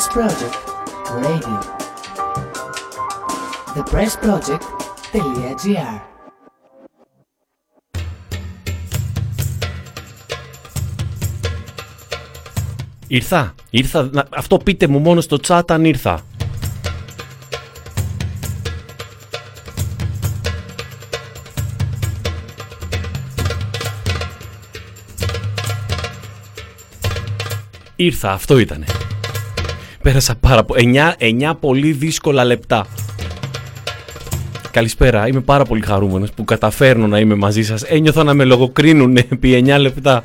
Press Project Radio thepressproject.gr Ήρθα, ήρθα, αυτό πείτε μου μόνο στο chat αν ήρθα. Ήρθα, αυτό ήτανε. Πέρασα πάρα πολύ. 9, 9 πολύ δύσκολα λεπτά. Καλησπέρα, είμαι πάρα πολύ χαρούμενος που καταφέρνω να είμαι μαζί σας. Ένιωθα να με λογοκρίνουν επί 9 λεπτά.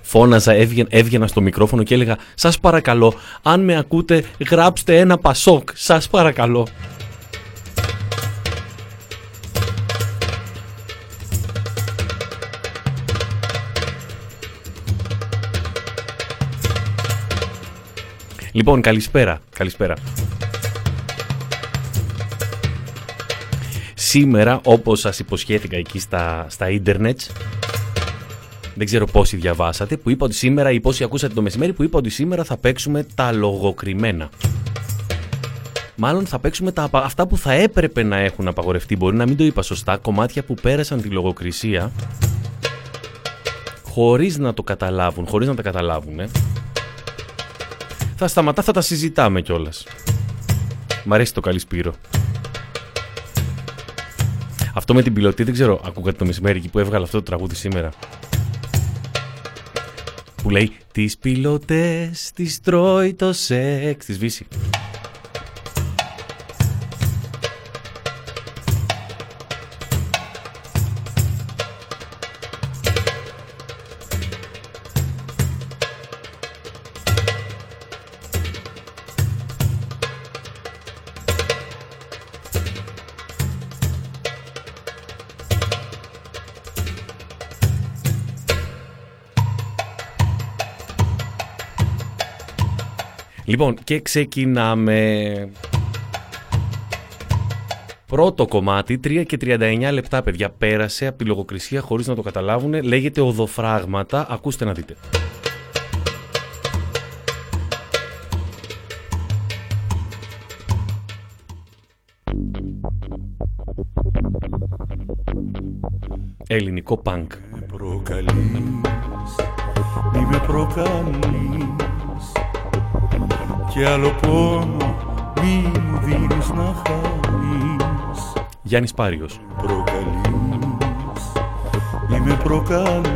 Φώναζα, έβγαινα, έβγαινα στο μικρόφωνο και έλεγα «Σας παρακαλώ, αν με ακούτε γράψτε ένα πασόκ, σας παρακαλώ». Λοιπόν, καλησπέρα. Καλησπέρα. Σήμερα, όπως σας υποσχέθηκα εκεί στα, στα ίντερνετς, δεν ξέρω πόσοι διαβάσατε, που είπα ότι σήμερα ή πόσοι ακούσατε το μεσημέρι, που είπα ότι σήμερα θα παίξουμε τα λογοκριμένα. Μάλλον θα παίξουμε τα, αυτά που θα έπρεπε να έχουν απαγορευτεί. Μπορεί να μην το είπα σωστά. Κομμάτια που πέρασαν τη λογοκρισία χωρίς να το καταλάβουν, χωρίς να τα καταλάβουν. Ε θα σταματά, θα τα συζητάμε κιόλας. Μ' αρέσει το καλή Σπύρο. Αυτό με την πιλωτή δεν ξέρω, ακούγατε το μεσημέρι εκεί που έβγαλε αυτό το τραγούδι σήμερα. Που λέει Τις πιλωτές τις τρώει το σεξ Τη Βύση. Λοιπόν, και ξεκινάμε. Πρώτο κομμάτι, 3 και 39 λεπτά, παιδιά. Πέρασε από τη λογοκρισία χωρίς να το καταλάβουν. Λέγεται οδοφράγματα. Ακούστε να δείτε. Ελληνικό πανκ. Με προκαλείς, μη με προκαλείς και άλλο πόνο μη μου δίνεις να χάνεις. Γιάννης Πάριος. Προκαλείς, μη με προκαλείς.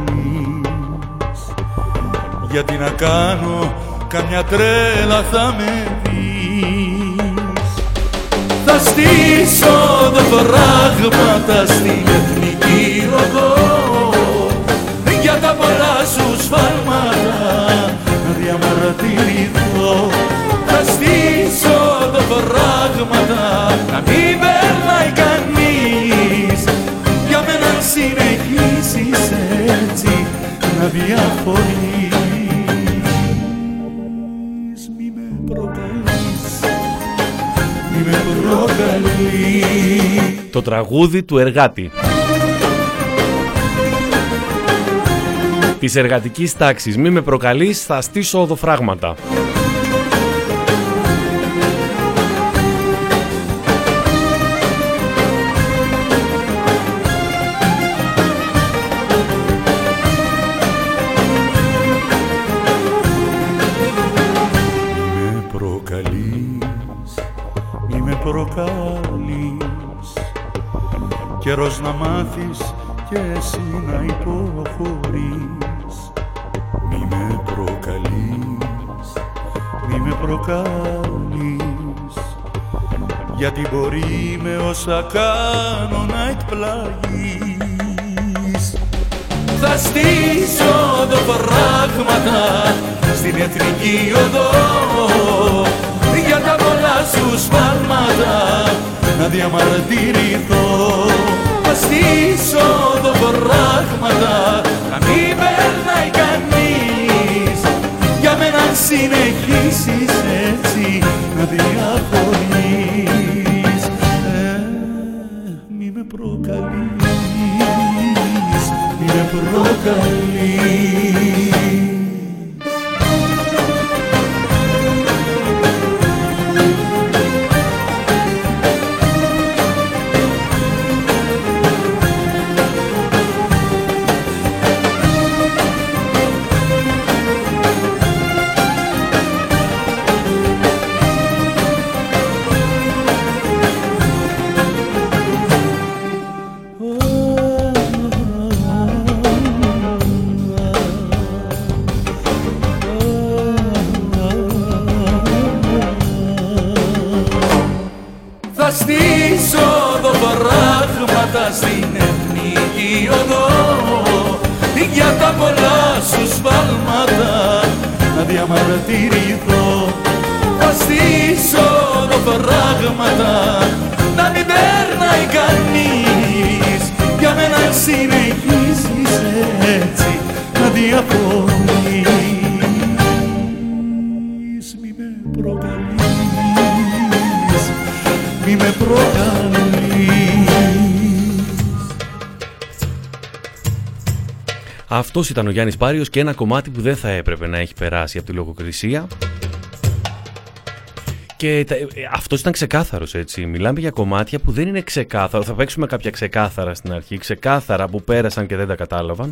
Γιατί να κάνω καμιά τρέλα θα με δεις. Θα στήσω δωφράγματα στην εθνική οδό Για τα πολλά σου σφάλματα να διαμαρτυρηθώ στήσω πράγματα να μην περνάει κανείς. Για μένα συνεχίσεις έτσι να διαφωνείς. Μη με προκαλείς μη με προκαλείς. Το τραγούδι του εργάτη. Της εργατικής τάξης. Μη με προκαλείς θα στήσω οδοφράγματα καιρός να μάθεις και εσύ να υποχωρείς. Μη με προκαλείς, μη με προκαλείς. Γιατί μπορεί με όσα κάνω να εκπλαγείς. Θα στήσω πράγματα στην εθνική οδό. για τα πολλά σου σπάλματα να διαμαρτυρηθώ. Θα στήσω πράγματα να μην περνάει κανείς. Για μένα αν συνεχίσεις έτσι να διαφωνείς. Ε, μη με προκαλείς, μη με προκαλείς Αυτός ήταν ο Γιάννης Πάριος και ένα κομμάτι που δεν θα έπρεπε να έχει περάσει από τη λογοκρισία. Και τα, ε, αυτός ήταν ξεκάθαρος έτσι. Μιλάμε για κομμάτια που δεν είναι ξεκάθαρο. Θα παίξουμε κάποια ξεκάθαρα στην αρχή. Ξεκάθαρα που πέρασαν και δεν τα κατάλαβαν.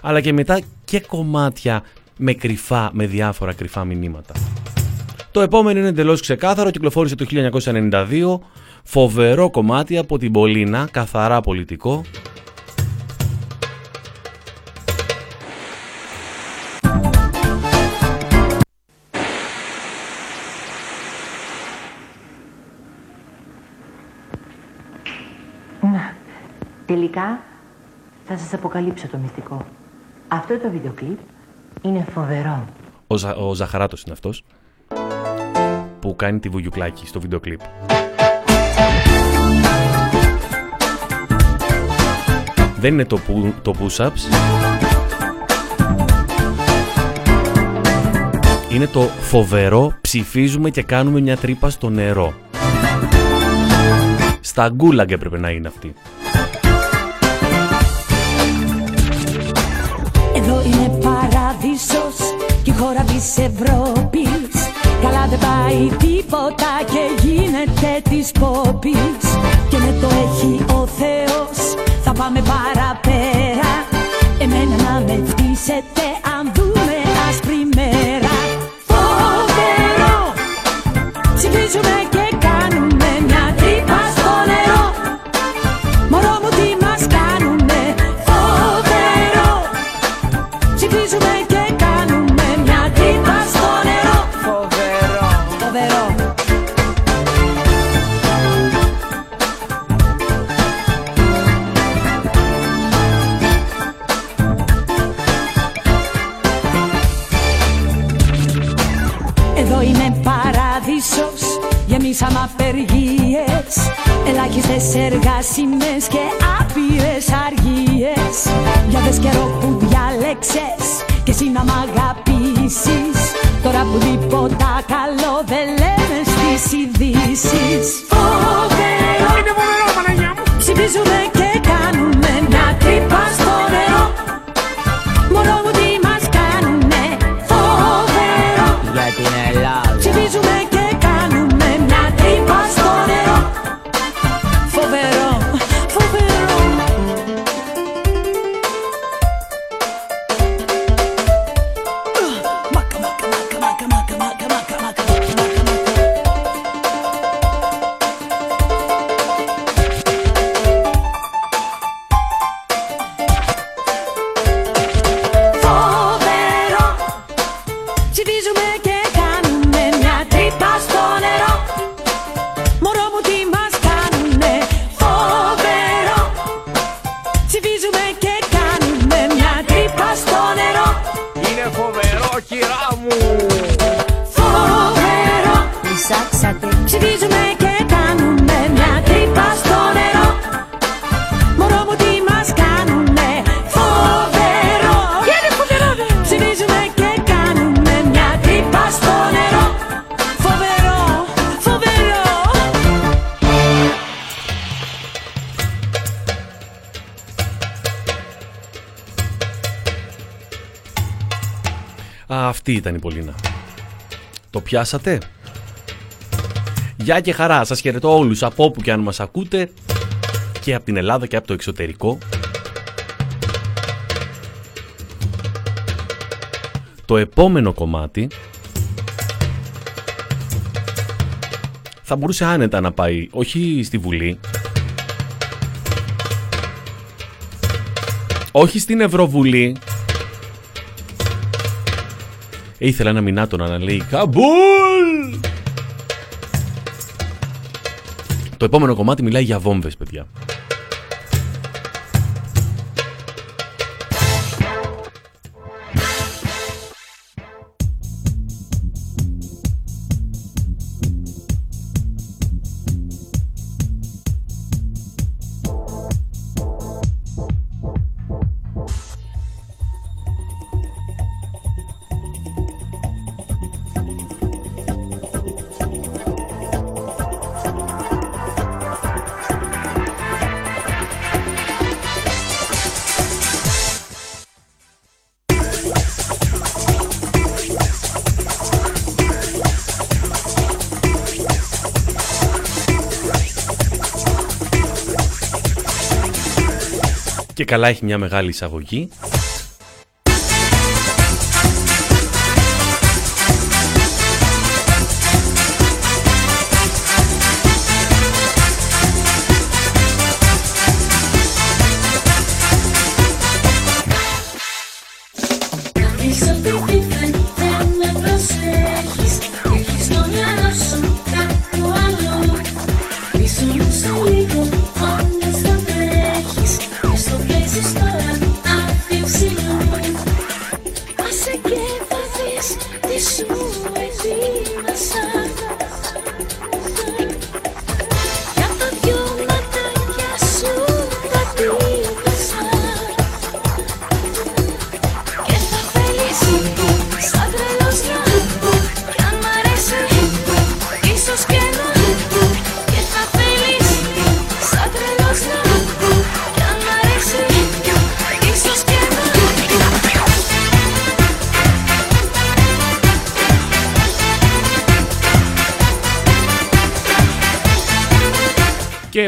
Αλλά και μετά και κομμάτια με κρυφά, με διάφορα κρυφά μηνύματα. Το επόμενο είναι εντελώς ξεκάθαρο. Κυκλοφόρησε το 1992. Φοβερό κομμάτι από την Πολίνα, καθαρά πολιτικό. Τελικά θα σας αποκαλύψω το μυστικό. Αυτό το βίντεο κλιπ είναι φοβερό. Ο, Ζα, ο Ζαχαράτος είναι αυτός που κάνει τη βουγιουκλάκη στο βίντεο κλιπ. Δεν είναι το, που, το push-ups. Είναι το φοβερό ψηφίζουμε και κάνουμε μια τρύπα στο νερό. Στα γκούλαγκ έπρεπε να είναι αυτή. Χώρα της Ευρώπης. Καλά δεν πάει τίποτα και γίνεται της πόπης Και με το έχει ο Θεός θα πάμε παραπέρα. Εμένα να με φτύσετε αν δούμε άσπρη μέρα. Φοβερό! Ψηφίζουμε και εργάσιμες και άπειρες αργίες. Για δες καιρό που διάλεξες Και εσύ να μ' αγαπήσεις. Τώρα που τίποτα καλό δεν λέμε στις ειδήσεις. Φοβερό. Είναι φοβερό Παναγιά μου. Ψηφίζουμε και κάνουμε μια τρύπα στο νερό. Μωρό μου τι μας κάνουνε. Φοβερό. Για την Ελλάδα. Ψηφίζουμε και ήταν η Πολίνα. Το πιάσατε; Γεια και χαρά, σας χαιρετώ όλους από όπου και αν μας ακούτε και από την Ελλάδα και από το εξωτερικό. Το επόμενο κομμάτι θα μπορούσε άνετα να πάει όχι στη Βουλή, όχι στην Ευρωβουλή, Ήθελα ένα μηνάτονα να λέει Καμπούλ! Το επόμενο κομμάτι μιλάει για βόμβες, παιδιά. Και καλά έχει μια μεγάλη εισαγωγή.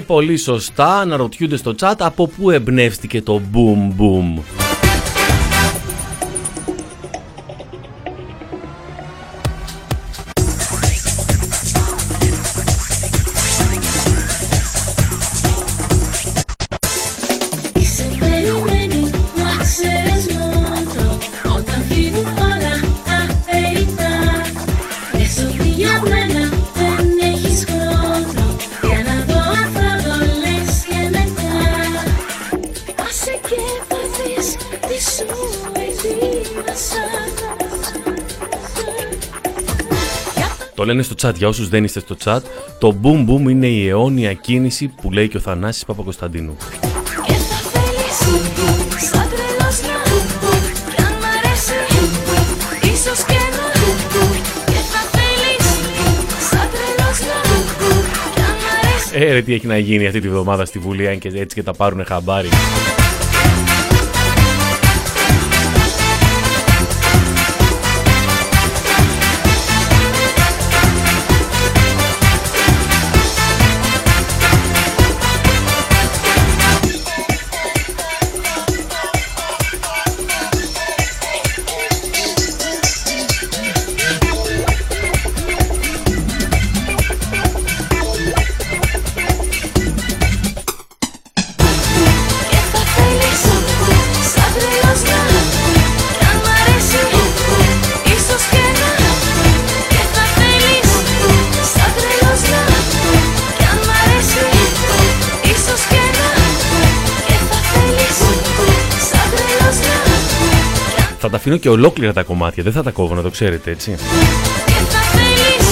Πολύ σωστά αναρωτιούνται στο chat από πού εμπνεύστηκε το boom boom. Chat για όσους δεν είστε στο chat. Το boom boom είναι η αιώνια κίνηση που λέει και ο Θανάσης Παπακοσταντίνου. Και θα θέλεις σαν τρελός να Κι αν μ' αρέσει ίσως και να Και θα θέλεις σαν τρελός να Κι αν μ' αρέσει Ε, ρε, τι έχει να γίνει αυτή τη βδομάδα στη Βουλή, αν και έτσι και τα πάρουν χαμπάρι. Αφήνω και ολόκληρα τα κομμάτια, δεν θα τα κόβω να το ξέρετε, έτσι. Και θα θέλεις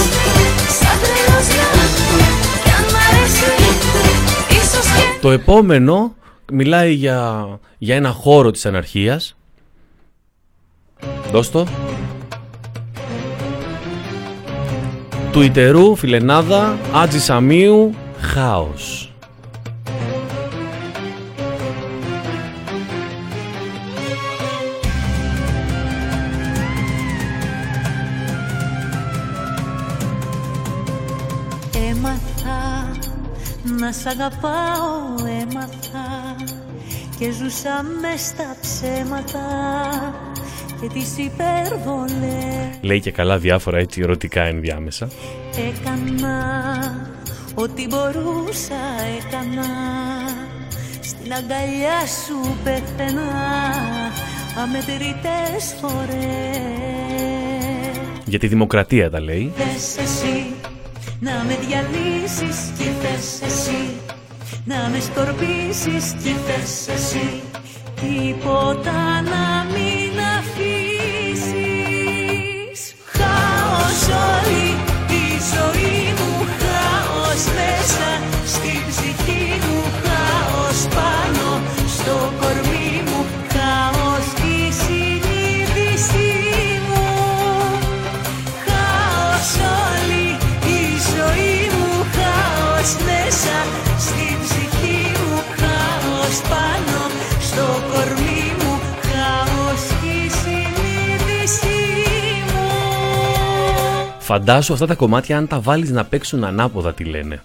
σαν τρελός να Κι αν μ' αρέσει ίσως και Το επόμενο μιλάει για, για ένα χώρο της αναρχίας. Δώσ' το. Τουιτερού, Φιλενάδα, Άτζη Σαμίου, Χάος. Αγαπάω, έμαθα και ζούσα μες στα ψέματα και τις υπέρβολες Λέει και καλά διάφορα έτσι ερωτικά ενδιάμεσα. Έκανα ό,τι μπορούσα, έκανα στην αγκαλιά σου πεθαίνα αμετρητές φορές Για τη δημοκρατία τα λέει. Θες εσύ να με διαλύσεις κι θες εσύ. Να με σκορπίσεις κι θες εσύ. Τίποτα να μην αφήσεις. Χάος όλη Φαντάσου αυτά τα κομμάτια αν τα βάλεις να παίξουν ανάποδα τι λένε.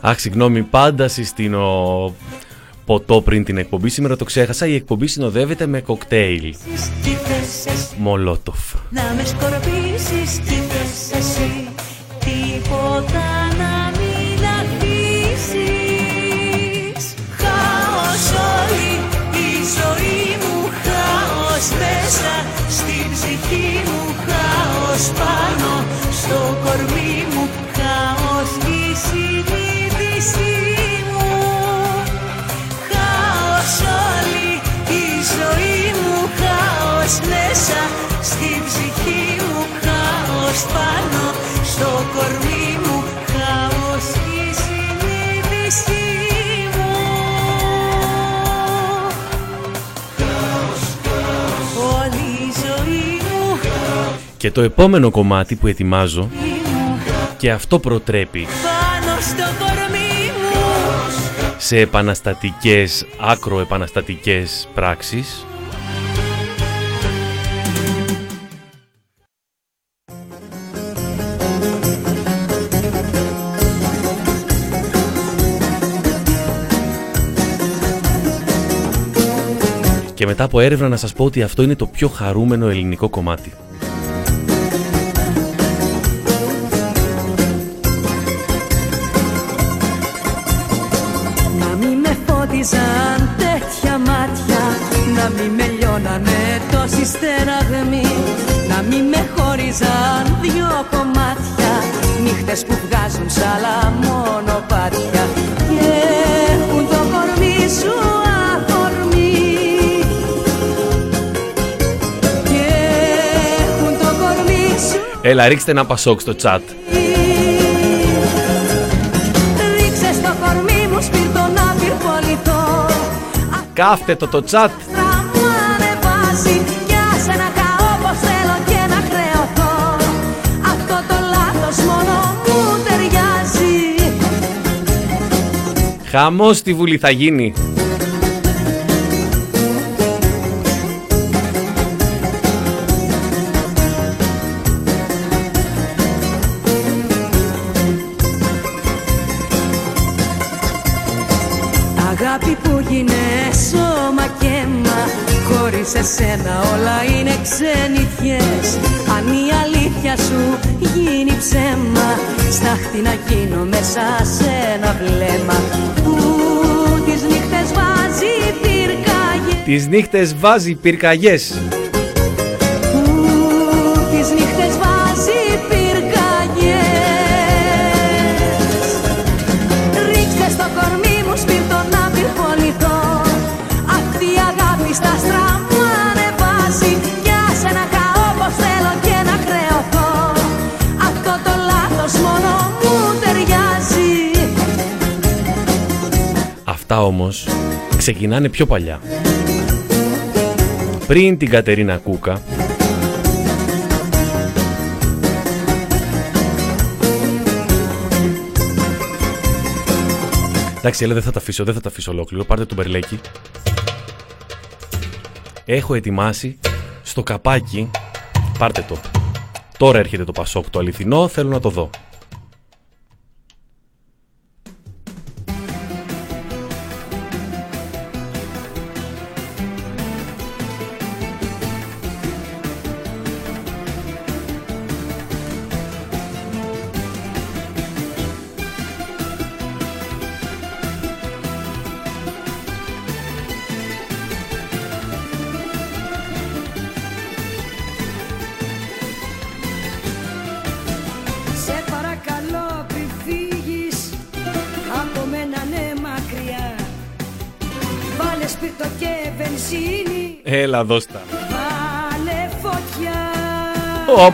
Αχ, συγγνώμη, πάντα συστήνω ποτό πριν την εκπομπή. Σήμερα το ξέχασα. Η εκπομπή συνοδεύεται με κοκτέιλ. Μολότοφ. Να με σκορπίσεις τι θες εσύ Τίποτα να μην αφήσεις Χάος όλη η ζωή μου Χάος μέσα στην ψυχή μου Χάος πάνω στο κορμί μου Χάος η συνείδησή μου. Όλη η ζωή μου Και το επόμενο κομμάτι που ετοιμάζω μου και αυτό προτρέπει Πάνω στο κορμί μου. σε επαναστατικές, άκρο επαναστατικές πράξεις Και μετά από έρευνα να σας πω ότι αυτό είναι το πιο χαρούμενο ελληνικό κομμάτι. Να μη με φώτιζαν τέτοια μάτια Να μη με λιώνανε τόσοι στεραγμοί Να μη με χώριζαν δυο κομμάτια Νύχτες που βγάζουν σ' άλλα μονοπάτια Έλα ρίξτε ένα πασόκ στο chat. Ρίξε στο κορμί μου σπίρτον απειρπολιτό Κάφτε το το chat. Θα μου ανεβάσει κι άσε να καώ πως θέλω και να χρεωθώ Αυτό το λάθος μόνο μου ταιριάζει Χαμός στη Βουλή θα γίνει. Τις νύχτες βάζει πυρκαγιές. Που τις νύχτες βάζει πυρκαγιές. Ρίξτε στο κορμί μου σπίρτον να πυρπολιτώ Αυτή η αγάπη στα άστρα μου ανεβάζει. Για σε να καώ πως θέλω και να χρεωθώ. Αυτό το λάθος μόνο μου ταιριάζει. Αυτά όμως ξεκινάνε πιο παλιά. Πριν την Κατερίνα Κούκα, Εντάξει, έλα δεν θα τα αφήσω, δεν θα τα αφήσω ολόκληρο. Πάρτε το μπερλέκι. Έχω ετοιμάσει στο καπάκι. Πάρτε το. Τώρα έρχεται το Πασόκ το αληθινό, θέλω να το δω.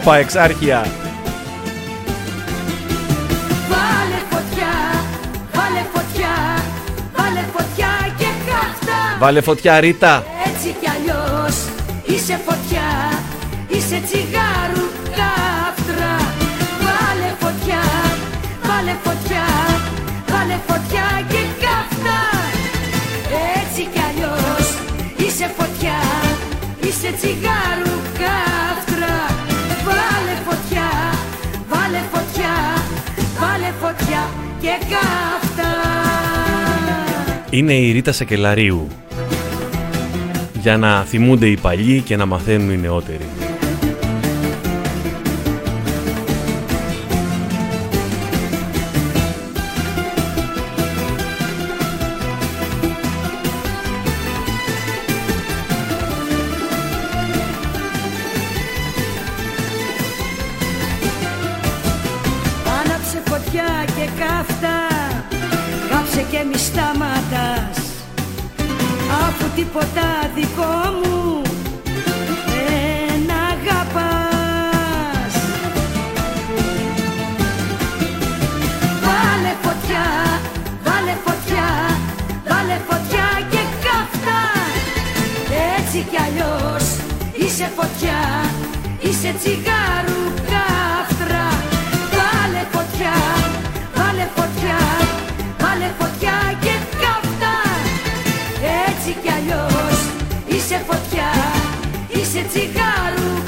Όπα, εξάρχεια. Βάλε φωτιά Βάλε Είναι η Ρίτα Σακελαρίου. Για να θυμούνται οι παλιοί και να μαθαίνουν οι νεότεροι. Έτσι κι αλλιώς είσαι φωτιά Είσαι τσιγάρου καύτρα. Βάλε φωτιά, βάλε φωτιά Βάλε φωτιά και καύτα. Έτσι κι αλλιώς είσαι φωτιά Είσαι τσιγάρου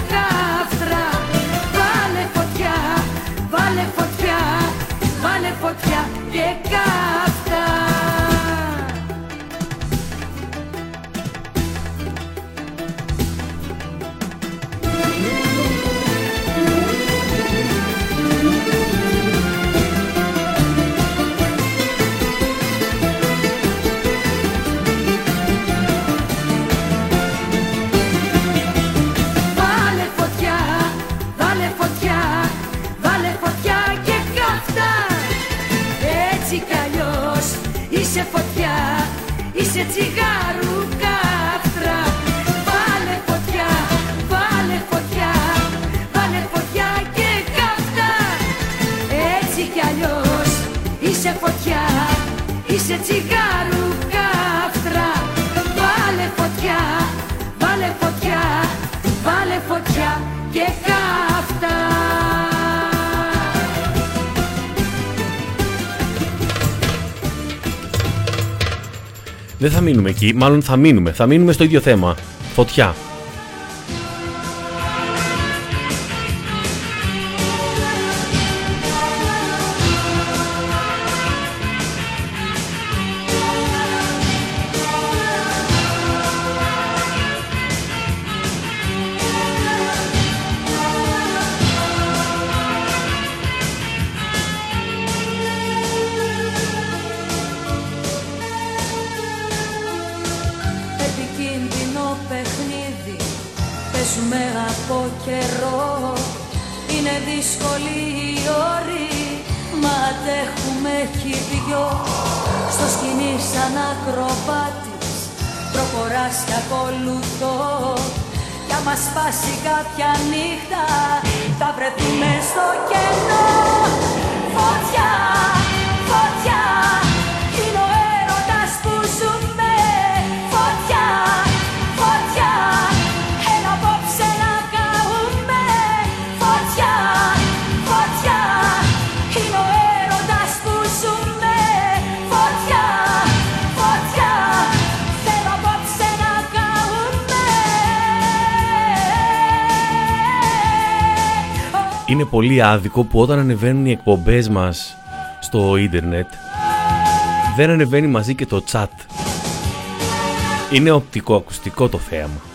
είσαι τσιγάρου καύτρα Βάλε φωτιά, βάλε φωτιά, βάλε φωτιά και καύτα Δεν θα μείνουμε εκεί, μάλλον θα μείνουμε. Θα μείνουμε στο ίδιο θέμα. Φωτιά. Είναι πολύ άδικο που όταν ανεβαίνουν οι εκπομπές μας στο ίντερνετ δεν ανεβαίνει μαζί και το chat. Είναι οπτικό-ακουστικό το θέαμα.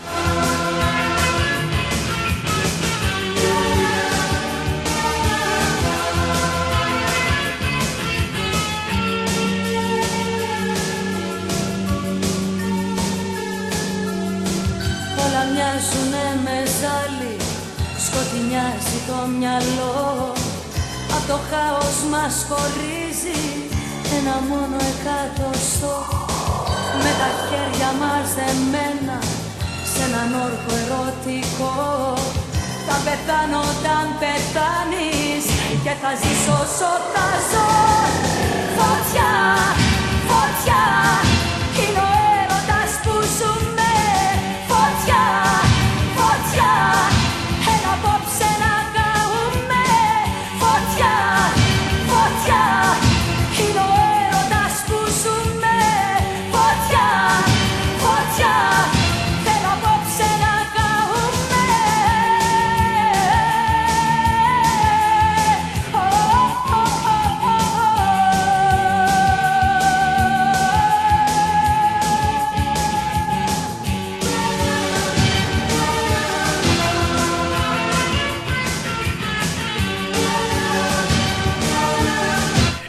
Με τα χέρια μας δεμένα Σ' έναν όρκο ερωτικό. Θα πεθάνω όταν πεθάνεις Και θα ζήσω όσο θα ζω. Φωτιά, φωτιά Είναι ο έρωτας που ζούμε. Φωτιά, φωτιά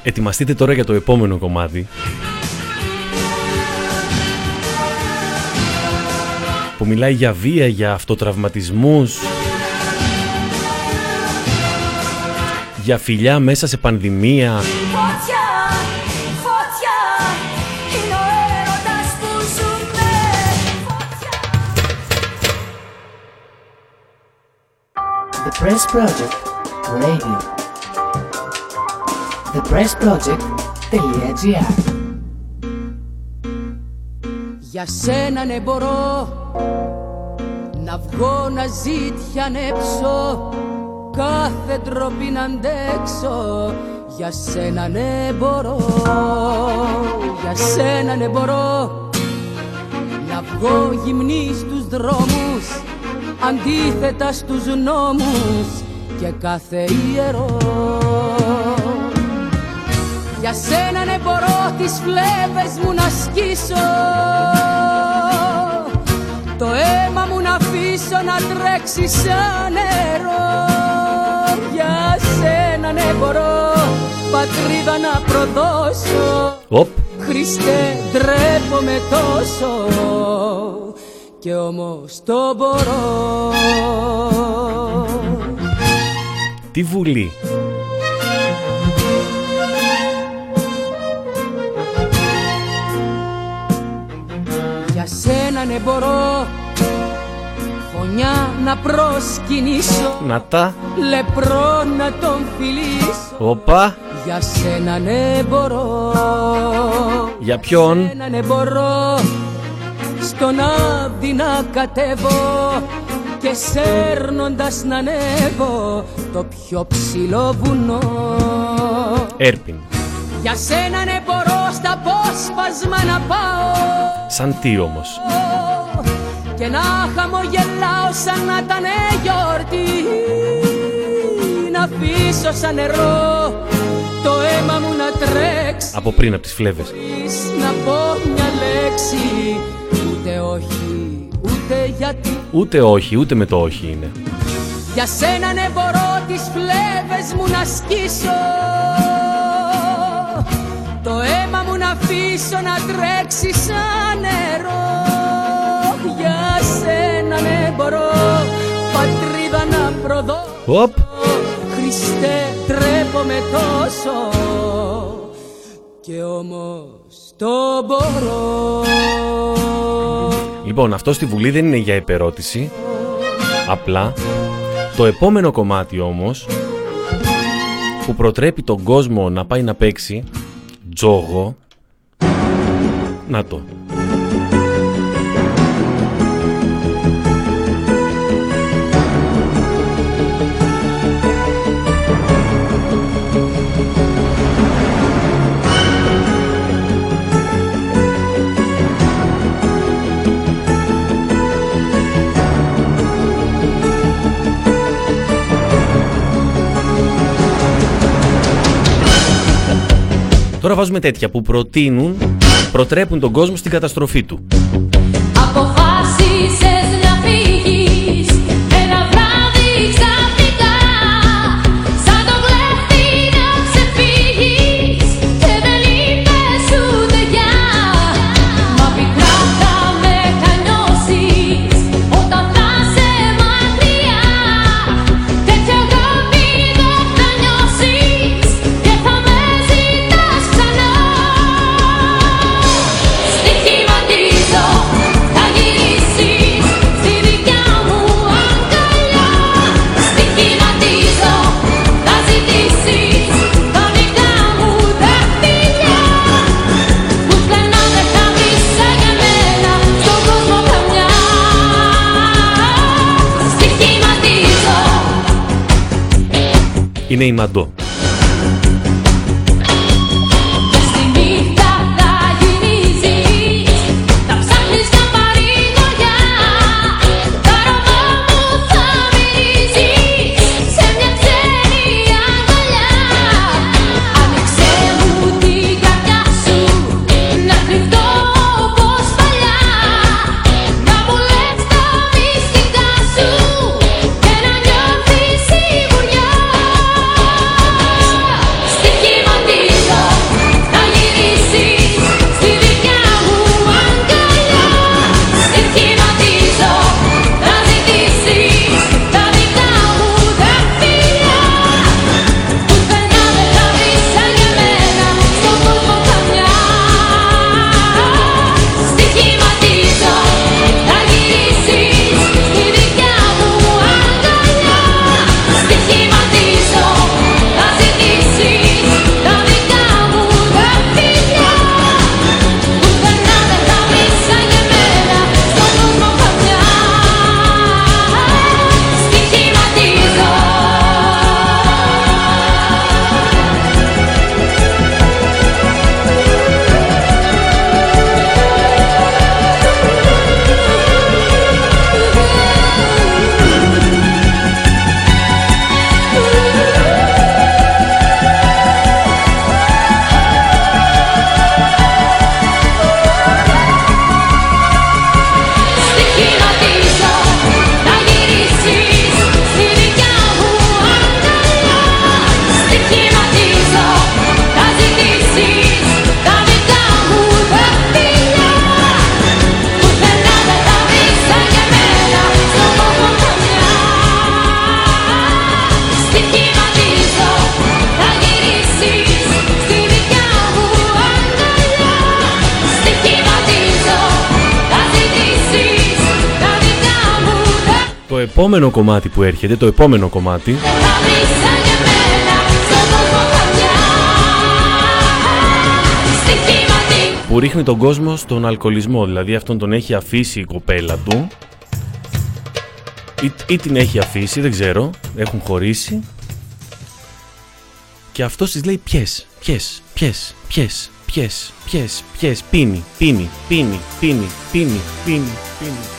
Ετοιμαστείτε τώρα για το επόμενο κομμάτι. Που μιλάει για βία, για αυτοτραυματισμούς. Για φιλιά μέσα σε πανδημία. Φωτιά, φωτιά, είναι ο έρωτας που ζούμε. The Press Project Radio. ThePressProject.gr Για σένα ναι μπορώ να βγω να ζήτιανέψω κάθε ντροπή να αντέξω. Για σένα ναι μπορώ για σένα ναι μπορώ να βγω γυμνή στους δρόμους αντίθετα στους νόμους και κάθε ιερός για σένα ναι μπορώ τις φλέβες μου να σκίσω Το αίμα μου να αφήσω να τρέξει σαν νερό Για σένα ναι μπορώ πατρίδα να προδώσω Οπ. Χριστέ ντρέπομαι τόσο και όμως το μπορώ Τι βουλή. Μπορώ Φωνιά να προσκυνήσω Να τα. Λεπρό να τον φιλήσω Οπα. Για σένα ναι μπορώ Για ποιον; Σένα ναι μπορώ Στον άδει να κατέβω Και σέρνοντας να ανέβω Το πιο ψηλό βουνό Έρπιν. Για σένα ναι μπορώ στα απόσπασμα να πάω Σαν τι όμως; και να χαμογελάω σαν να ήταν γιορτή να αφήσω σαν νερό το αίμα μου να τρέξει Από πριν από τις φλέβες. χωρίς να πω μια λέξη ούτε όχι ούτε γιατί Ούτε όχι, ούτε με το όχι είναι. για σένα ναι μπορώ τις φλέβες μου να σκίσω αφήσω να τρέξει σαν νερό Για σένα ναι μπορώ πατρίδα να προδώσω Οπ. Χριστέ τρέπομαι τόσο και όμως το μπορώ Λοιπόν, αυτό στη Βουλή δεν είναι για επερώτηση. Απλά. Το επόμενο κομμάτι όμως, που προτρέπει τον κόσμο να πάει να παίξει τζόγο, να το. Τώρα βάζουμε τέτοια που προτείνουν, προτρέπουν τον κόσμο στην καταστροφή του. Είναι η επόμενο κομμάτι που έρχεται, το επόμενο κομμάτι που ρίχνει τον κόσμο στον αλκοολισμό. Δηλαδή αυτόν τον έχει αφήσει η κοπέλα του ή, ή την έχει αφήσει, δεν ξέρω, έχουν χωρίσει και αυτός της λέει πιες, πιες, πιες, πιες, πιες, πιες, πιες, πίνει, πίνει, πίνει, πίνει, πίνει, πίνει, πίνει.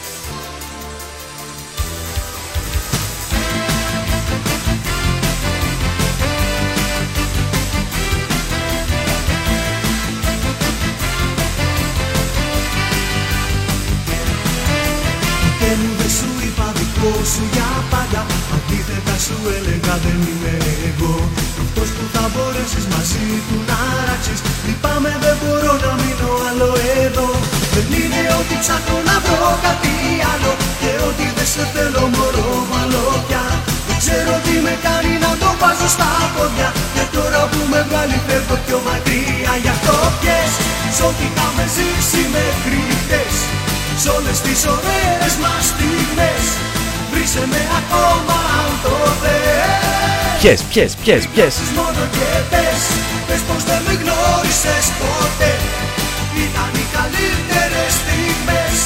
Μου δεν σου είπα δικό σου για πάντα. Αντίθετα σου έλεγα δεν είμαι εγώ. Αυτός που θα μπορέσεις μαζί του να ράξεις Λυπάμαι δεν μπορώ να μείνω άλλο εδώ. Δεν είναι ότι ψάχνω να βρω κάτι άλλο Και ότι δεν σε θέλω μωρό μαλό πια Δεν ξέρω τι με κάνει να το βάζω στα πόδια. Και τώρα που με βγάλει φεύγω πιο μακριά. Γι' αυτό πιες Σ' ό,τι είχαμε ζήσει μέχρι χτες Σ' όλες τις ωραίες μας στιγμές Βρίσκε με ακόμα αν το θες. Πιες, πιες, πιες, πιες. Ψάξεις μόνο και πες Πες πως δεν με γνώρισες ποτέ. Ήταν οι καλύτερες στιγμές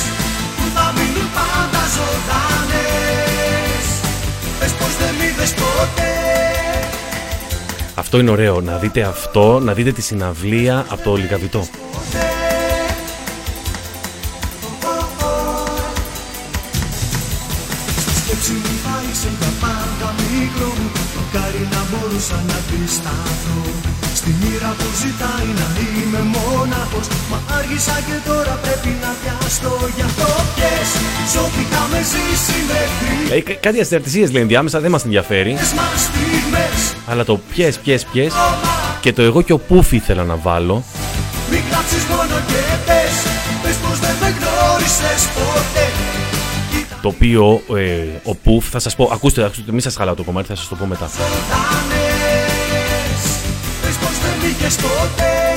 Που θα μείνουν πάντα ζωντανές. Πες πως δεν μ' είδες ποτέ. Αυτό είναι ωραίο, να δείτε αυτό, να δείτε τη συναυλία από το Λικαβιτό. Να πιαστώ Γι' αυτό πιες Σ' ό,τι είχαμε ζήσει μέχρι Ε, κα- κάτι αστερτησίες λέει ενδιάμεσα, δεν μας ενδιαφέρει. Τις μας στιγμές. Αλλά το πιες, πιες, πιες. Και το εγώ και ο Πούφ ήθελα να βάλω. Μην κλάψεις μόνο και πες Πες πως δεν με γνώρισες ποτέ. Το οποίο ε, ο Πούφ, θα σας πω, ακούστε, ακούστε, μην σας χαλάω το κομμάτι, θα σας το πω μετά. Ζωντανές Πες πως δεν μ' είχες ποτέ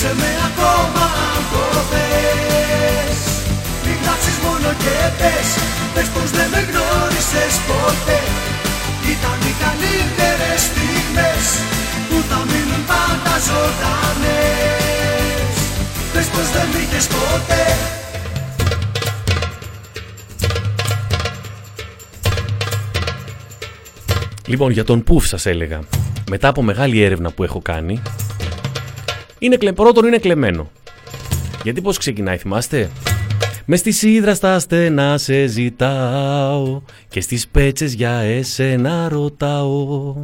Βρίσκε με ακόμα αν το θες. Μην κλάψεις μόνο και πες Πες πως δεν με γνώρισες ποτέ. Ήταν οι καλύτερες στιγμές που θα μείνουν πάντα ζωντανές. Πες πως δεν μ' είχες ποτέ. Λοιπόν, για τον Πούφ σας έλεγα. Μετά από μεγάλη έρευνα που έχω κάνει, είναι κλε... πρώτον είναι κλεμμένο. Γιατί πώς ξεκινάει, θυμάστε; Με στη σίδρα στα στενά σε ζητάω και στις πέτσες για εσένα ρωτάω.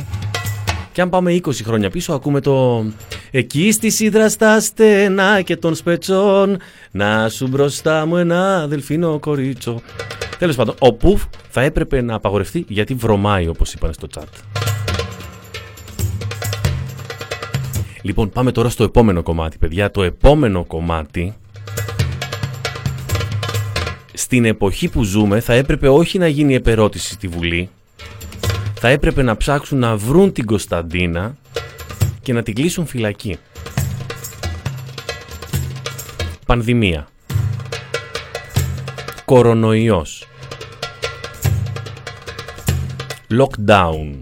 Και αν πάμε 20 χρόνια πίσω ακούμε το Εκεί στη σίδρα στα στενά και των σπετσών Να σου μπροστά μου ένα δελφίνο κορίτσο Τέλος πάντων, ο Πουφ θα έπρεπε να απαγορευτεί γιατί βρωμάει όπως είπαν στο chat. Λοιπόν, πάμε τώρα στο επόμενο κομμάτι, παιδιά. Το επόμενο κομμάτι στην εποχή που ζούμε θα έπρεπε όχι να γίνει επερώτηση στη Βουλή, θα έπρεπε να ψάξουν να βρουν την Κωνσταντίνα και να την κλείσουν φυλακή. Πανδημία. Κορονοϊός. Lockdown.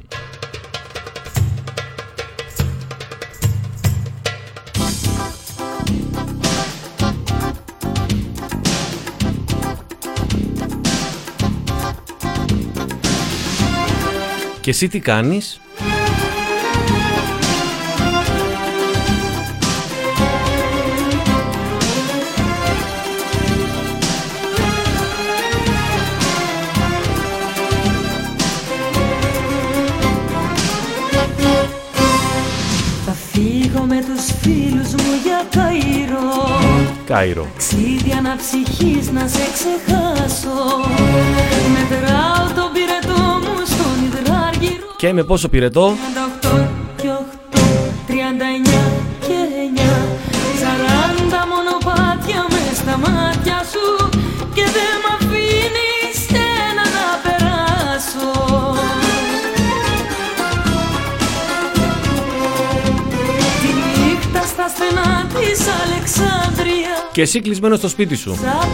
Και εσύ τι κάνεις; φίλους μου για Καϊρό Καϊρό Ταξίδι αναψυχής να σε ξεχάσω. Μετράω τον πυρετό και με πόσο πυρετό 38 και 8, 39 και 9 40 μονοπάτια μες στα μάτια σου Και δεν μ' αφήνεις ένα να περάσω Τη νύχτα στα στενά της Αλεξάνδρειας Και εσύ κλεισμένος στο σπίτι σου. Σαν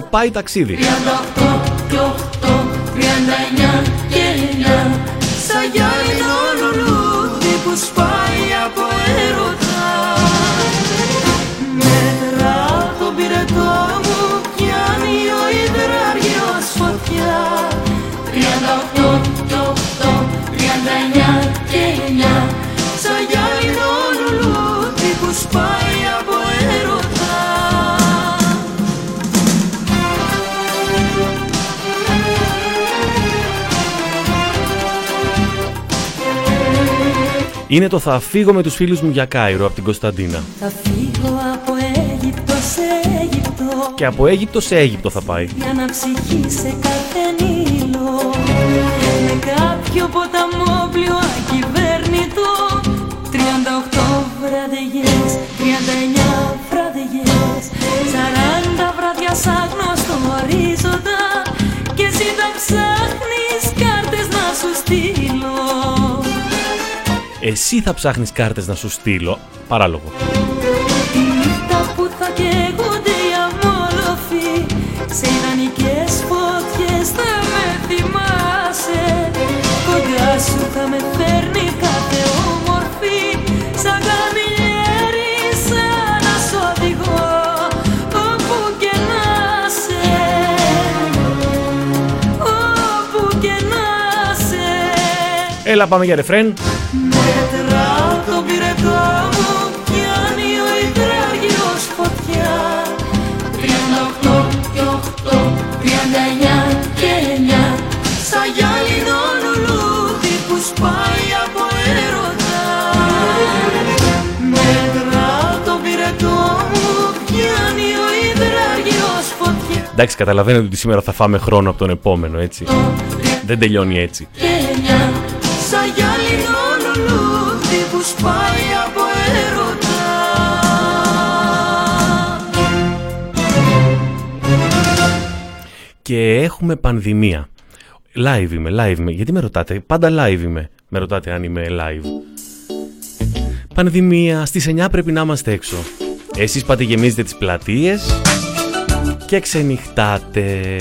Και πάει ταξίδι. 38 και 8, 39 Είναι το θα φύγω με τους φίλους μου για Κάιρο από την Κωνσταντίνα. Θα φύγω από Αίγυπτο σε Αίγυπτο Και από Αίγυπτο σε Αίγυπτο θα πάει. Για να ψυχείς σε Εσύ θα ψάχνεις κάρτες να σου στείλω. Παράλογο. Τη νύχτα που θα καίγονται οι αμόλοφοι Σε ιδανικές φωτιές θα με θυμάσαι Κοντά σου θα με φέρνει κάθε όμορφη Σαν καμιλιέρι σαν να σου οδηγώ Όπου και να σε Όπου και να σε Έλα πάμε για ρεφρέν. Μετράω Εντάξει, καταλαβαίνετε ότι σήμερα θα φάμε χρόνο από τον επόμενο, έτσι. Δεν τελειώνει έτσι. και 9 Σαν γυάλινο λουλούδι που σπάει από έρωτα Και έχουμε πανδημία. Live είμαι, live είμαι. Γιατί με ρωτάτε, πάντα live είμαι. Με ρωτάτε αν είμαι live. Πανδημία, στις 9 πρέπει να είμαστε έξω. Εσείς πάτε γεμίζετε τις πλατείες και ξενυχτάτε.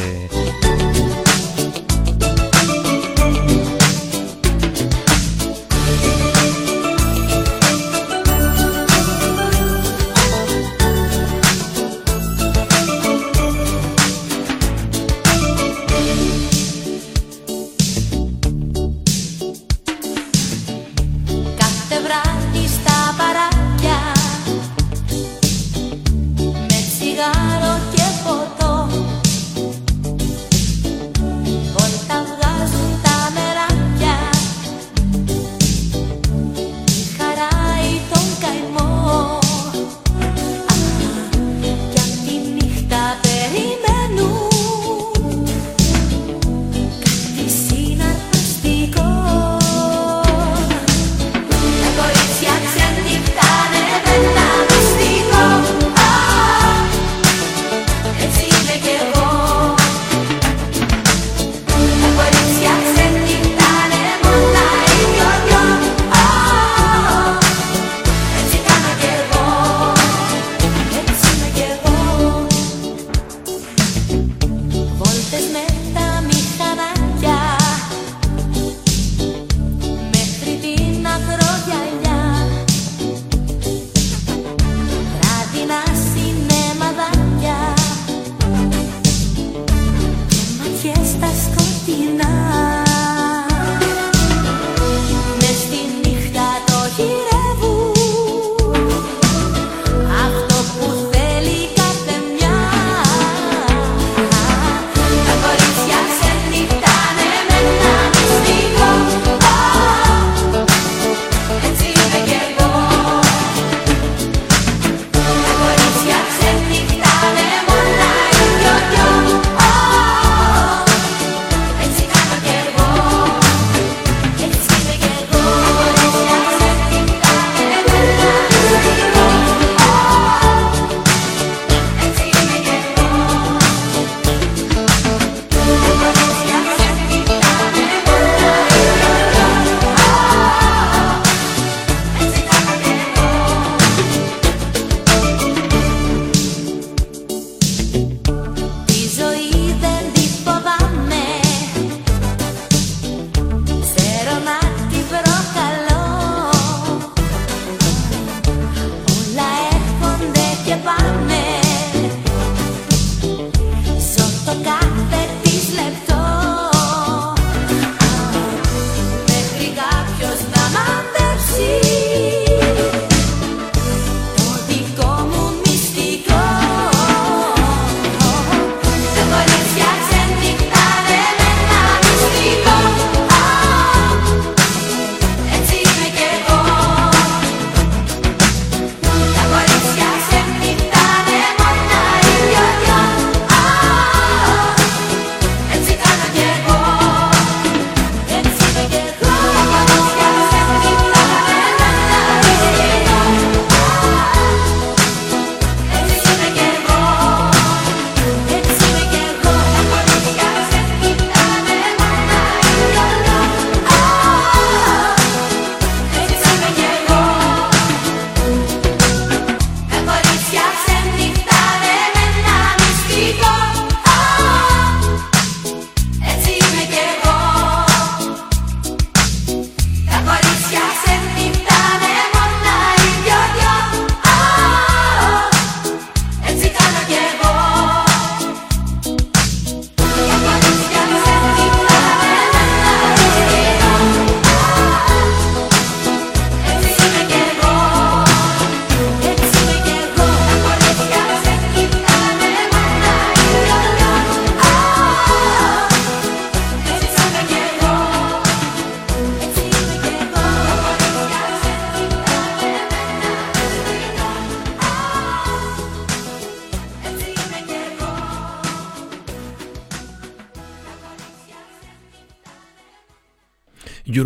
fiestas continuas.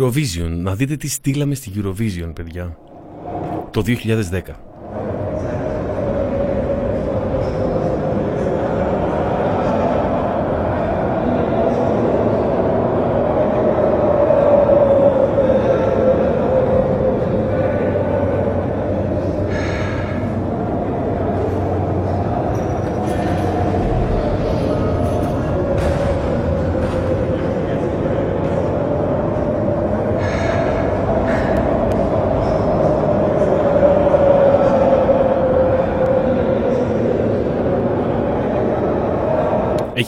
Eurovision. Να δείτε τι στείλαμε στη Eurovision, παιδιά. Το 2010.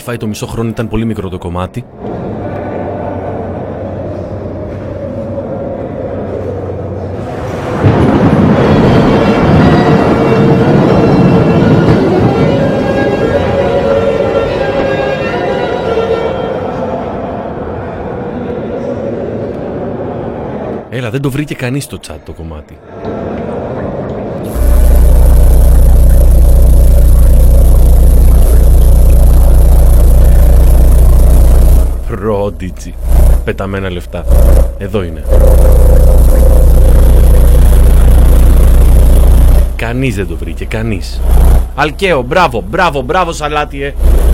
Φάει το μισό χρόνο, ήταν πολύ μικρό το κομμάτι. Έλα, δεν το βρήκε κανείς στο chat το κομμάτι. Prodigy. Πεταμένα λεφτά. Εδώ είναι. Κανείς δεν το βρήκε, κανείς. Αλκαίο, μπράβο, μπράβο, μπράβο Σαλάτιε. Έκαψα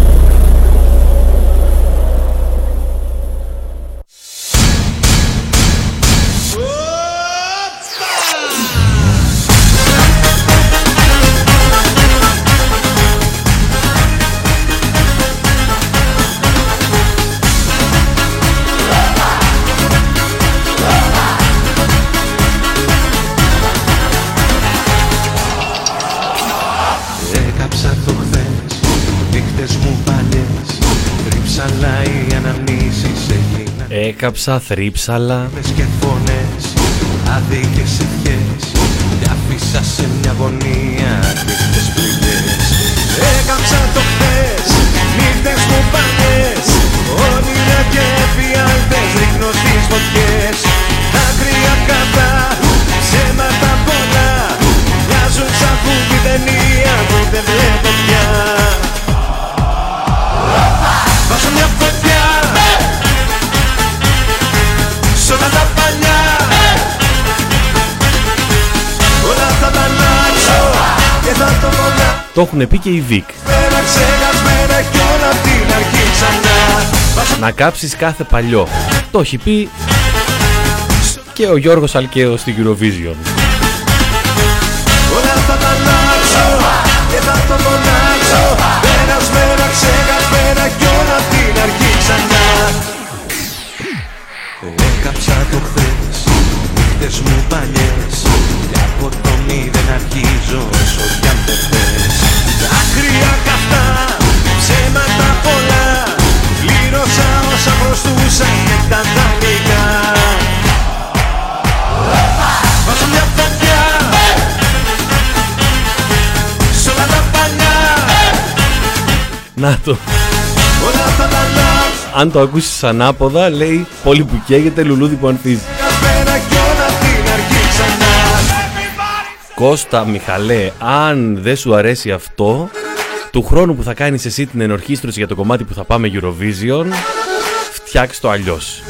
Έκαψα, θρύψαλα. Μες και φωνές, άδικες ευχές Και άφησα σε μια γωνία κρύφτες πληγές Έκαψα το χθες, νύχτες μου παλιές Όνειρα και εφιάλτες ρίχνω στις φωτιές Άγρια κατά, ψέματα πολλά Μοιάζουν σαν κούμπι ταινία που δεν Το έχουν πει και οι Βικ. Πέρα ξεχασμένα κι όλα απ' την αρχή ξανά Βάζω Να κάψεις κάθε παλιό. Το έχει πει και ο Γιώργος Αλκαίος στην Eurovision. Όλα θα τα αλλάξω και θα το μονάξω Περασμένα, ξεχασμένα κι όλα απ' την αρχή ξανά Έκαψα το χθες, νύχτες μου παλιές Και από το μηδέν αρχίζω όσο κι αν δεν θες Δάκρυα καυτά, ψέματα πολλά. Πλήρωσα όσα χρωστούσαν και τα δανεικά. Βάζω μια φωτιά Σ' όλα τα παλιά. Να το. Όλα θα τα αλλάξω Αν το ακούσεις ανάποδα, λέει πολύ που καίγεται, λουλούδι που ανθίζει. Πέρα κι όλα απ' την αρχή ξανά. Κώστα Μιχαλέ, αν δεν σου αρέσει αυτό, του χρόνου που θα κάνεις εσύ την ενορχίστρωση για το κομμάτι που θα πάμε Eurovision, φτιάξ' το αλλιώς.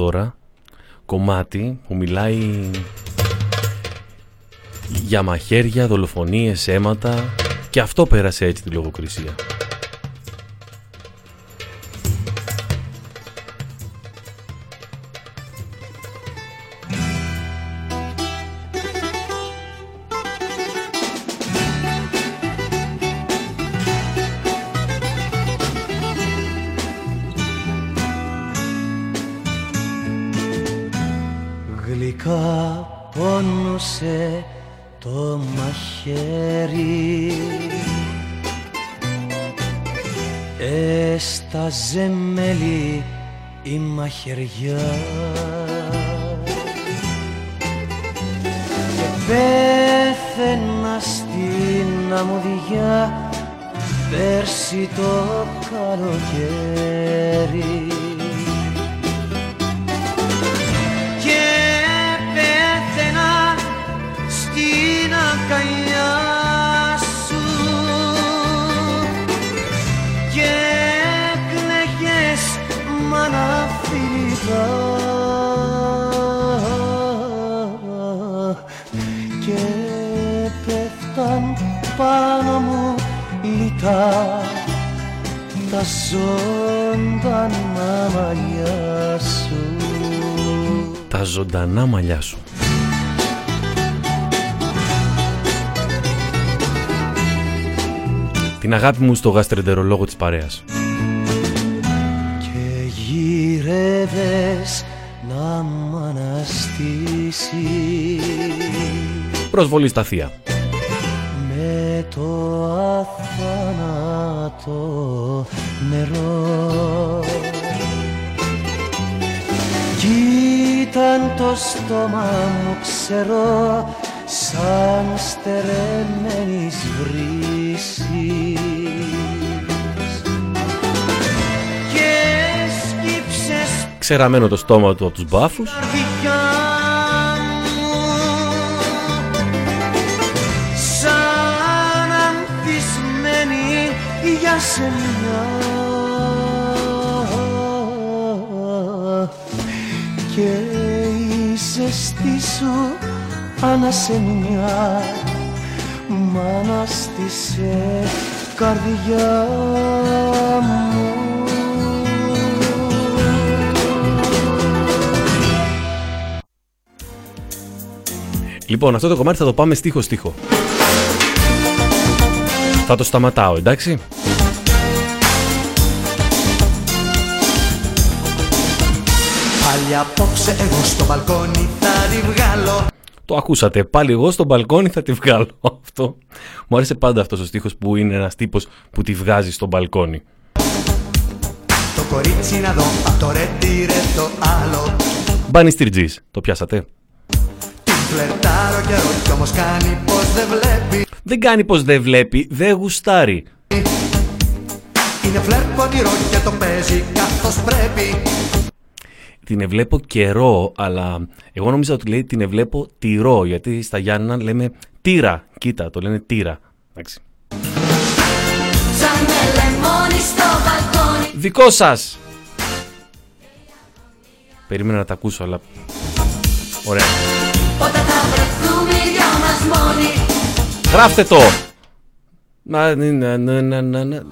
Τώρα, κομμάτι που μιλάει για μαχαίρια, δολοφονίες, αίματα και αυτό πέρασε έτσι τη λογοκρισία. Μαχαιριά και πέθαινα στην αμμουδιά πέρσι το καλοκαίρι ζωντανά μαλλιά σου. Την αγάπη μου στο γαστρεντερολόγο της παρέας. και γύρευες να μ' αναστήσεις Προσβολή στα θεία. με το αθάνατο νερό ήταν το στόμα μου ξερό σαν στερεμένης βρύσης. Και σκύψες Ξεραμένο το στόμα του από τους μπάφους. καρδιά μου. Σαν ανθισμένη για σένα. Και η ζεστή σου ανασενιά μ' αναστήσε καρδιά μου Λοιπόν, αυτό το κομμάτι θα το πάμε στίχο-στίχο. Θα το σταματάω, εντάξει; Πάλι απόψε εγώ στο μπαλκόνι θα τη βγάλω Το ακούσατε. Πάλι εγώ στο μπαλκόνι θα τη βγάλω. Αυτό. Μου άρεσε πάντα αυτός ο στίχος που είναι ένας τύπος που τη βγάζει στο μπαλκόνι. Το κορίτσι να δω απ' το ρετήρε το άλλο Μπάνι Στριτζής. Το πιάσατε; Την φλερτάρω καιρό κι όμως κάνει πως δεν βλέπει Δεν κάνει πως δεν βλέπει, δεν γουστάρει. Είναι φλερ πονηρό και το παίζει καθώς πρέπει Την εβλέπω καιρό, αλλά εγώ νόμιζα ότι λέει την εβλέπω τυρό, γιατί στα Γιάννα λέμε τύρα. Κοίτα, το λένε τύρα. Εντάξει. Σαν με λεμόνι στο μπαλκόνι Δικό σας! Περίμενα να τα ακούσω, αλλά... Ωραία. Πότε θα βρεθούμε οι δυο μας μόνοι Γράφτε το! Να, να, να, να, να,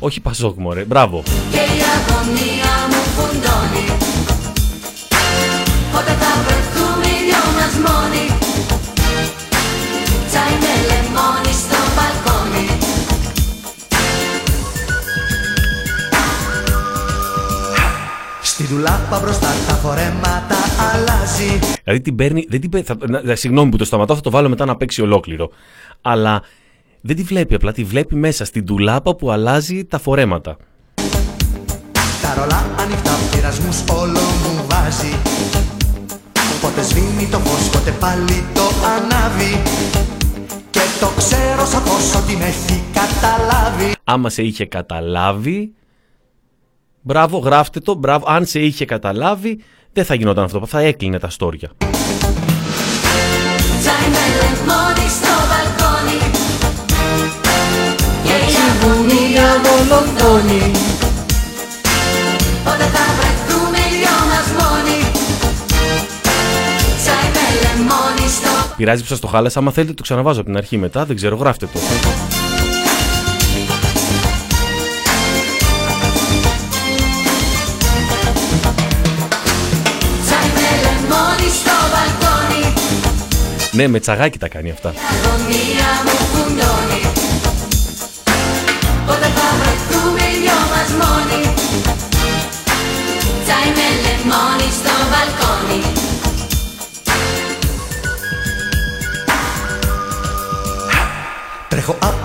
Όχι Πασόκ, μωρέ. Μπράβο. Και η αγωνία μου φουντώνει Πότε θα βρεθούμε οι δυο μας μόνοι Τσάι με λεμόνι στο μπαλκόνι Στη δουλάπα μπροστά τα φορέματα αλλάζει Δηλαδή την παίρνει. Δεν την παίρνει θα, να- να- συγγνώμη που το σταματάω, θα το βάλω μετά να παίξει ολόκληρο. Αλλά δεν τη βλέπει, απλά τη βλέπει μέσα στην τουλάπα που αλλάζει τα φορέματα. Τα ρολά ανοιχτά πειρασμούς όλο μου βάζει Πότε σβήνει το φως, πότε πάλι το ανάβει Και το ξέρω σαν πόσο την έχει καταλάβει Άμα σε είχε καταλάβει. Μπράβο, γράφτε το. Μπράβο. Αν σε είχε καταλάβει, δεν θα γινόταν αυτό. Θα έκλεινε τα στόρια. Αγωνία μου φουντώνει Πότε θα βρεθούμε οι δυο μας μόνοι Τσάι με λεμόνι στο Πειράζει που σας το χάλασα. Άμα θέλετε, το ξαναβάζω από την αρχή μετά. Δεν ξέρω, γράφτε το. Τσάι με λεμόνι στο μπαλκόνι Ναι, με τσαγάκι τα κάνει αυτά. αγωνία μου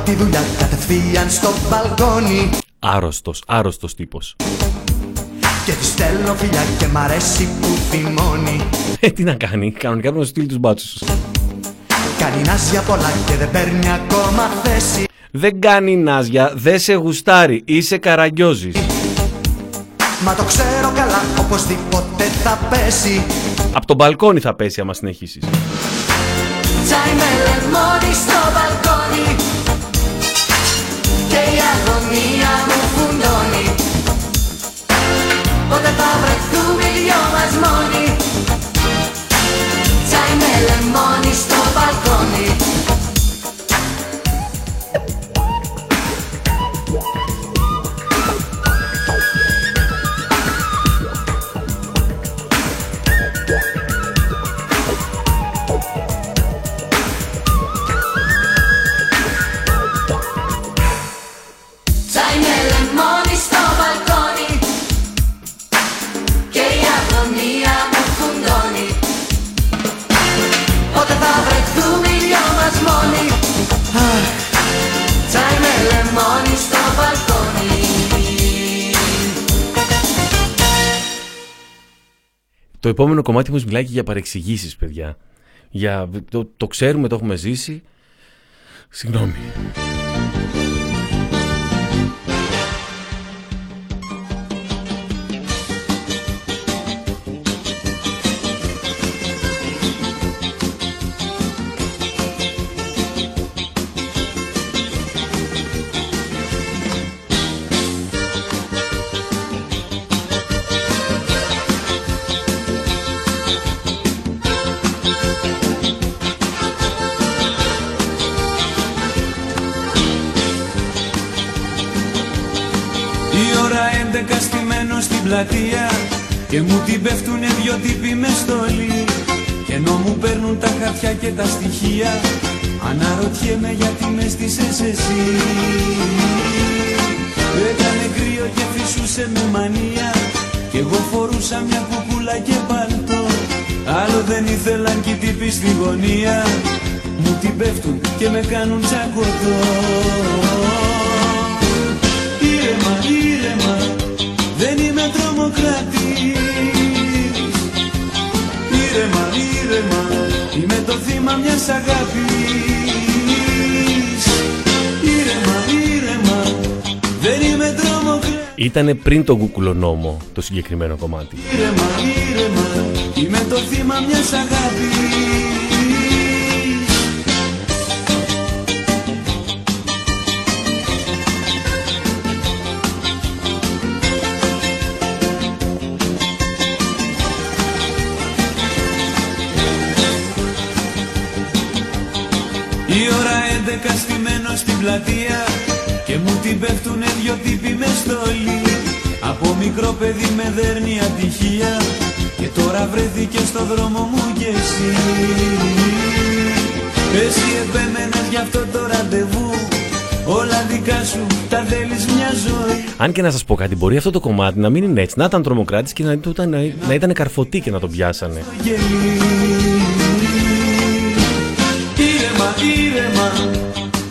τη δουλειά κατευθείαν στο μπαλκόνι Άρρωστος, άρρωστος τύπος. Και τη στέλνω φιλιά και μ' αρέσει που θυμώνει Ε, τι να κάνει, κανονικά πρέπει να στείλει τους μπάτσους. Κάνει νάζια πολλά και δεν παίρνει ακόμα θέση Δεν κάνει νάζια, δεν σε γουστάρει, είσαι καραγκιόζης. Μα το ξέρω καλά οπωσδήποτε θα πέσει Από το μπαλκόνι θα πέσει άμα συνεχίσεις. Τσάι με λεμόνι στο μπαλκόνι Πότε θα βρεθούμε οι δυο μας μόνοι Τσάι με λεμόνι στο μπαλκόνι Το επόμενο κομμάτι μου μιλάει και για παρεξηγήσεις, παιδιά. Για, το, το ξέρουμε, το έχουμε ζήσει. Συγγνώμη. Πλατεία Και μου την πέφτουνε δυο τύποι με στολή. Και ενώ μου παίρνουν τα χαρτιά και τα στοιχεία Αναρωτιέμαι γιατί με στήσες εσύ. Έκανε κρύο και φυσούσε με μανία Κι εγώ φορούσα μια κουκούλα και παλτό. Άλλο δεν ήθελαν κι οι τύποι στη γωνία Μου την πέφτουν και με κάνουν τσακωτό. Ήρεμα, ήρεμα, δεν είμαι τρομοκράτης Ήρεμα, ήρεμα, είμαι το θύμα μιας αγάπης. Ήρεμα, ήρεμα, δεν είμαι τρομοκράτης Ήτανε πριν τον κουκουλονόμο το συγκεκριμένο κομμάτι. Ήρεμα, ήρεμα, είμαι το θύμα μιας αγάπης ώρα 11 στημένο στην πλατεία Και μου την πέφτουνε δυο τύποι μες στολή Από μικρό παιδί με δέρνει ατυχία Και τώρα βρέθηκε στο δρόμο μου κι εσύ Εσύ επέμενες γι' αυτό το ραντεβού Όλα δικά σου τα θέλεις μια ζωή Αν και να σας πω κάτι, μπορεί αυτό το κομμάτι να μην είναι έτσι. Να ήταν τρομοκράτης και να, ήταν- να, να ήταν καρφωτή και να τον πιάσανε. γελί Ήρεμα, ήρεμα,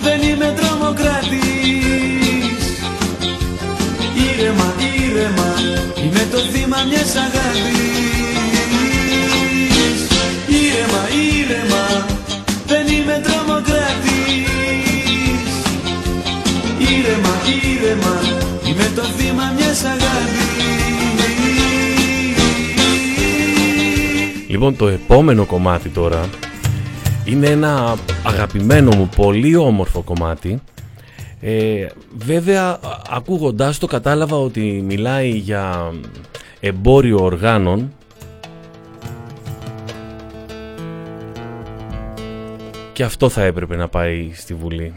δεν είμαι τρομοκράτης Ήρεμα, ήρεμα, είμαι το θύμα μιας αγάπης. Ήρεμα, ήρεμα, δεν είμαι τρομοκράτης Ήρεμα, ήρεμα, είμαι το θύμα μιας αγάπης. Λοιπόν, το επόμενο κομμάτι τώρα είναι ένα αγαπημένο μου, πολύ όμορφο κομμάτι. Ε, βέβαια, α- ακούγοντάς το κατάλαβα ότι μιλάει για εμπόριο οργάνων και αυτό θα έπρεπε να πάει στη Βουλή.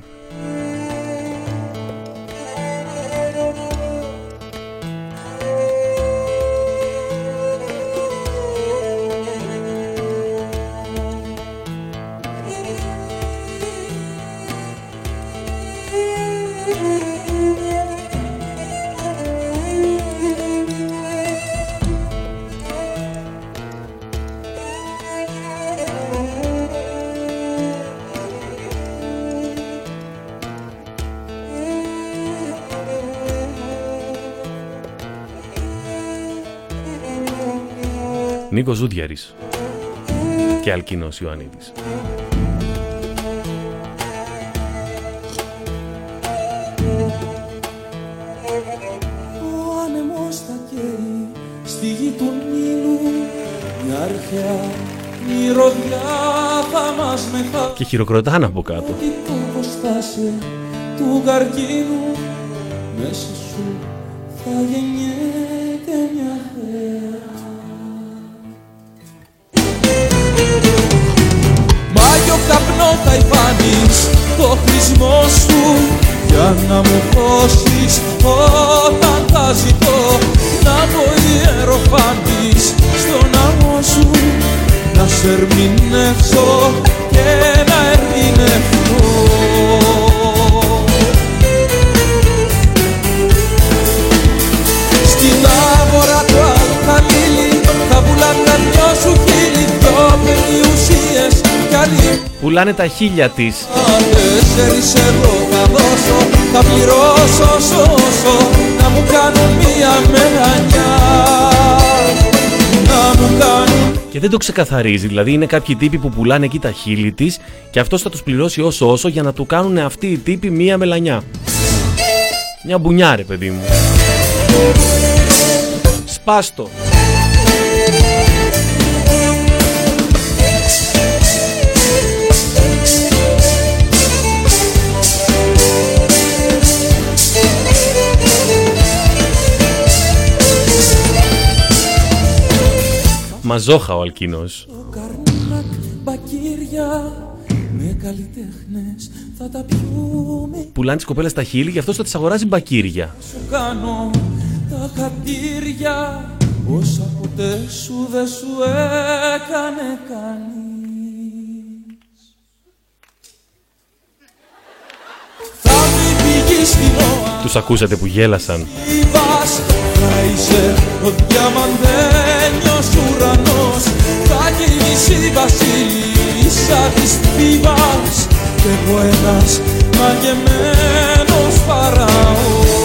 Νίκος Ζούδιαρης και Αλκίνος Ιωαννίδης. Ο άνεμος θα καίει στη γη του Νείλου μια αρχαία μυρωδιά θα μας μεχάσει Και χειροκροτάνε από κάτω. το κοστάσε του καρκίνου μέσα σου θα γεννιέται θα υφάνεις το χρησμό σου. Για να μου δώσεις όταν θα ζητώ να μου ιεροφάνεις στον ναό σου. Να σε ερμηνεύσω και να ερμηνευτώ. Στην άβορα του Αλχαλίλη θα πουλάνε τα δυο σου χείλη δυο περιουσίες κι άλλη Πουλάνε τα χίλια της. Τέσσερις ευρώ θα δώσω θα πληρώσω σώσω να μου κάνουν μία μελανιά να μου κάνουν Και δεν το ξεκαθαρίζει. Δηλαδή είναι κάποιοι τύποι που πουλάνε εκεί τα χείλη της και αυτός θα τους πληρώσει όσο όσο για να του κάνουν αυτοί οι τύποι μία μελανιά. Μια μπουνιά, ρε παιδί μου. Σπάστο. Μαζόχα ο Αλκίνος. καρνάκ μπακύρια με καλλιτέχνες θα τα πιούμε Πουλάνε τις κοπέλες τα χείλη, γι' αυτό θα τις αγοράζει μπακύρια. σου κάνω τα χατήρια όσα ποτέ σου δεν σου έκανε κανείς Τους ακούσατε που γέλασαν. Ήβας θα είσαι ο διαμαντένιος ουρανός Θα κινήσει η βασίλισσα της Θήβας Κι εγώ ένας μαγεμένος φαραώς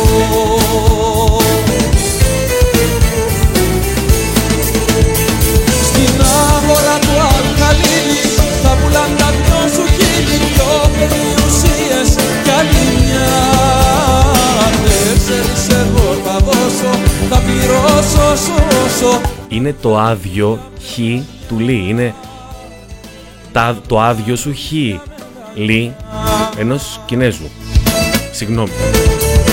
σώσω Είναι το άδειο χ του λί. Είναι τα, το άδειο σου χ λί ενός Κινέζου. Συγγνώμη.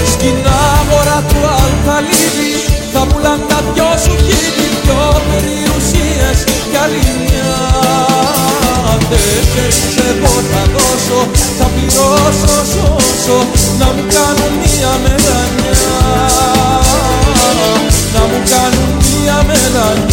Στην άγορα του Αλχαλίλη θα πουλάν τα δυο σου χείλη δυο περιουσίες κι άλλη μια Τέσσερις εγώ θα δώσω, θα πληρώσω σώσω να μου κάνουν μια μελανιά να μου κάνουν μια μελανιά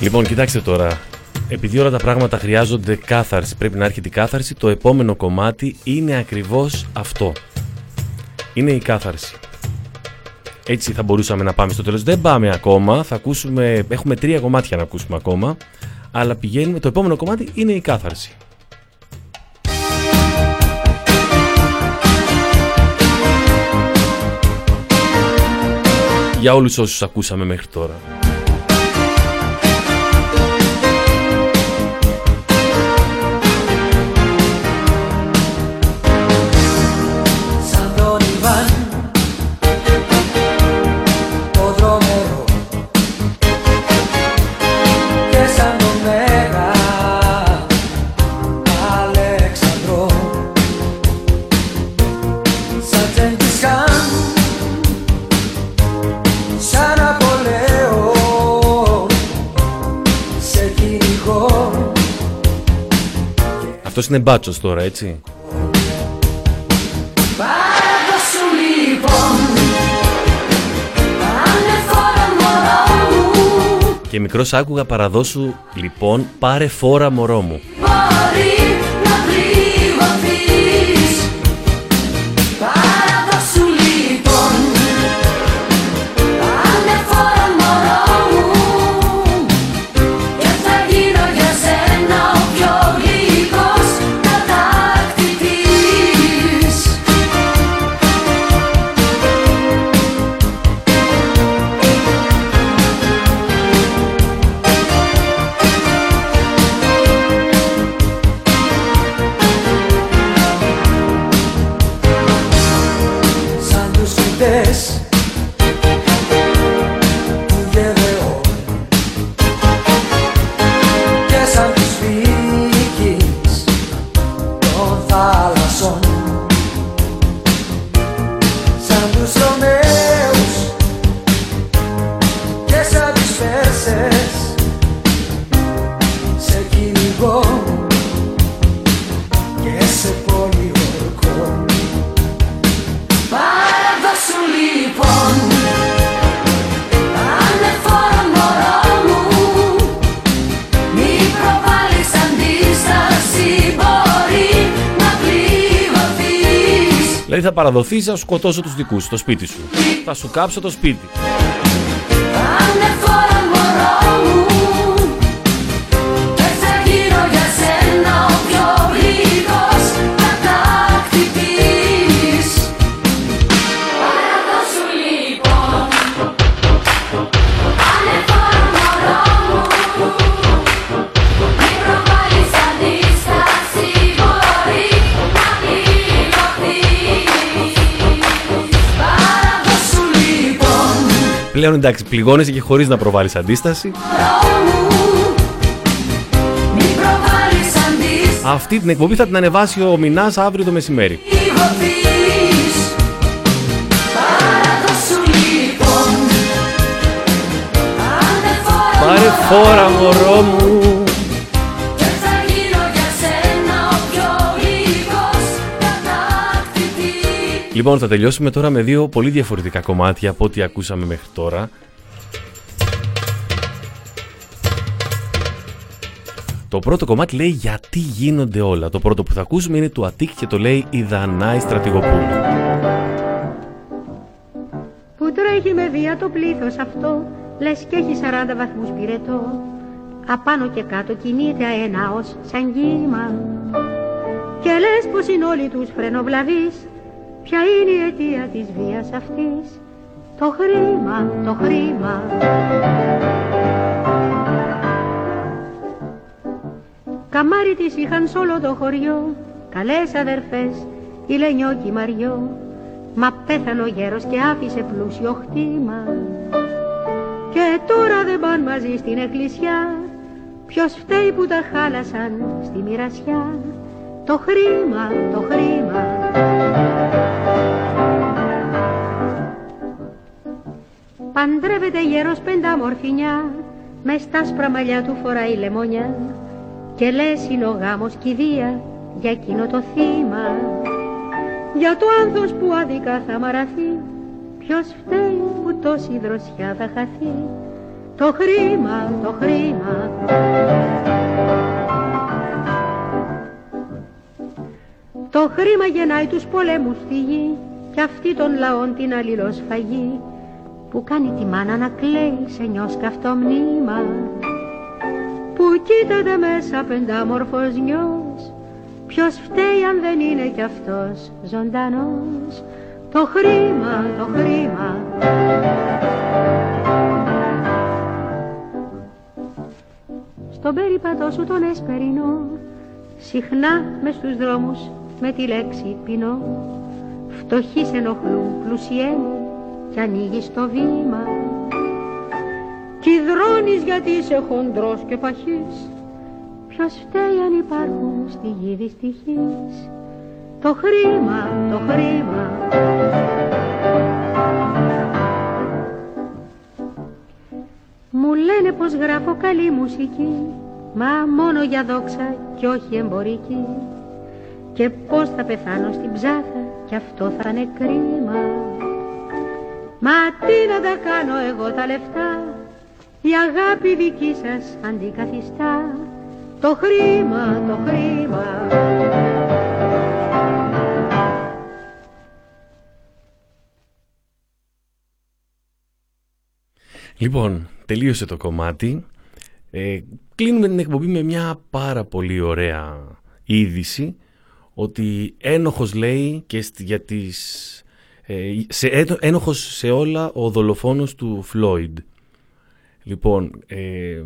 Λοιπόν, κοιτάξτε τώρα. Επειδή όλα τα πράγματα χρειάζονται κάθαρση, πρέπει να έρχεται η κάθαρση, το επόμενο κομμάτι είναι ακριβώς αυτό. Είναι η κάθαρση. Έτσι θα μπορούσαμε να πάμε στο τέλος. Δεν πάμε ακόμα, θα ακούσουμε, έχουμε τρία κομμάτια να ακούσουμε ακόμα, αλλά πηγαίνουμε, το επόμενο κομμάτι είναι η κάθαρση. Για όλους όσους ακούσαμε μέχρι τώρα. Αυτός είναι μπάτσος τώρα, έτσι. Πάντα σου λοιπόν Ανεφόρα μωρό μου και μικρός άκουγα παραδόσου λοιπόν πάρε φόρα μωρό μου. Μπορεί Δηλαδή θα παραδοθείς, θα σου σκοτώσω τους δικούς σου, στο σπίτι σου. Θα σου κάψω το σπίτι. Πλέον εντάξει, πληγώνεσαι και χωρίς να προβάλλεις αντίσταση. Μη προβάλλεις αντίσταση Αυτή την εκπομπή θα την ανεβάσει ο Μινάς αύριο το μεσημέρι. Πληγωθείς Παραδόσου λοιπόν Ανεφόρα Πάρε φόρα μωρό μου. Λοιπόν, θα τελειώσουμε τώρα με δύο πολύ διαφορετικά κομμάτια από ό,τι ακούσαμε μέχρι τώρα. Το πρώτο κομμάτι λέει γιατί γίνονται όλα. Το πρώτο που θα ακούσουμε είναι του Αττικ και το λέει η Δανάη Στρατηγοπούλου. που τρέχει με βία το πλήθος αυτό λες και έχει 40 βαθμούς πυρετό απάνω και κάτω κινείται αέναος σαν κύμα και λες πως είναι όλοι τους φρενοβλαβείς ποια είναι η αιτία της βίας αυτής; Το χρήμα, το χρήμα. Καμάρι της είχαν σ' όλο το χωριό. Καλές αδερφές, η Λενιό και η Μαριό. Μα πέθανε ο γέρος και άφησε πλούσιο χτήμα. Και τώρα δεν πάνε μαζί στην εκκλησιά. Ποιος φταίει που τα χάλασαν στη μοιρασιά. Το χρήμα, το χρήμα Παντρεύεται γέρος πεντάμορφινιά Με στα άσπρα μαλλιά του φοράει λεμόνια Και λες είναι ο γάμος κηδεία για εκείνο το θύμα. Για το άνθος που άδικα θα μαραθεί Ποιος φταίει που τόση δροσιά θα χαθεί. Το χρήμα, το χρήμα. Το χρήμα γεννάει τους πολέμους στη γη Κι αυτή των λαών την αλληλοσφαγή Που κάνει τη μάνα να κλαίει σε νιός καυτό μνήμα. Που κοίταται μέσα πεντάμορφος νιός Ποιος φταίει αν δεν είναι κι αυτός ζωντανός. Το χρήμα, το χρήμα. Στον περίπατό σου τον εσπερινό Συχνά μες στους δρόμους με τη λέξη πεινώ. Φτωχοί σε ενοχλούν πλουσιέ μου κι ανοίγεις το βήμα Κι υδρώνεις γιατί είσαι χοντρός και παχής Ποιος φταίει αν υπάρχουν στη γη δυστυχείς. Το χρήμα, το χρήμα. Μου λένε πως γράφω καλή μουσική Μα μόνο για δόξα και όχι εμπορική. Και πως θα πεθάνω στην ψάθα Κι αυτό θα είναι κρίμα Μα τι να τα κάνω εγώ τα λεφτά; Η αγάπη δική σας αντικαθιστά το χρήμα, το χρήμα. Λοιπόν, τελείωσε το κομμάτι. Ε, κλείνουμε την εκπομπή με μια πάρα πολύ ωραία είδηση ότι ένοχος λέει και για τις, ε, σε, ένοχος σε όλα ο δολοφόνος του Φλόιντ. Λοιπόν, ε,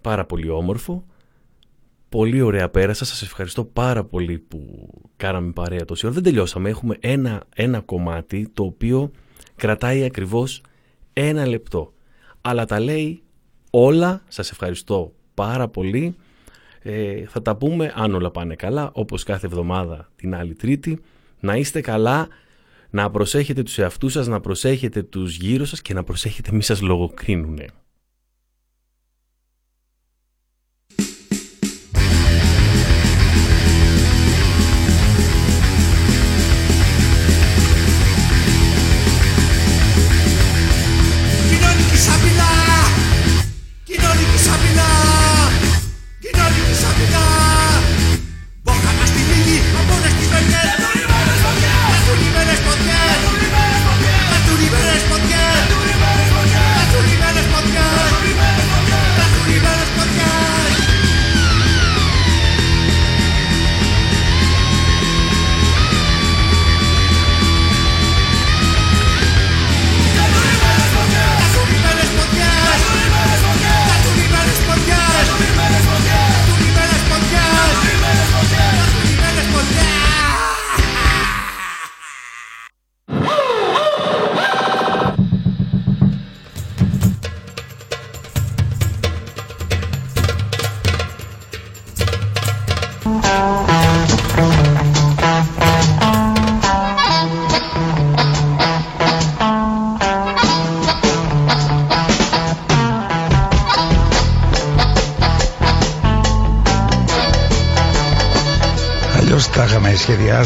πάρα πολύ όμορφο. Πολύ ωραία πέρασα. Σας ευχαριστώ πάρα πολύ που κάναμε παρέα τόση ώρα. Δεν τελειώσαμε. Έχουμε ένα, ένα κομμάτι το οποίο κρατάει ακριβώς ένα λεπτό. Αλλά τα λέει όλα. Σας ευχαριστώ πάρα πολύ. Ε, θα τα πούμε αν όλα πάνε καλά, όπως κάθε εβδομάδα την άλλη τρίτη. Να είστε καλά, να προσέχετε τους εαυτούς σας, να προσέχετε τους γύρω σας και να προσέχετε μη σας λογοκρίνουνε.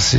así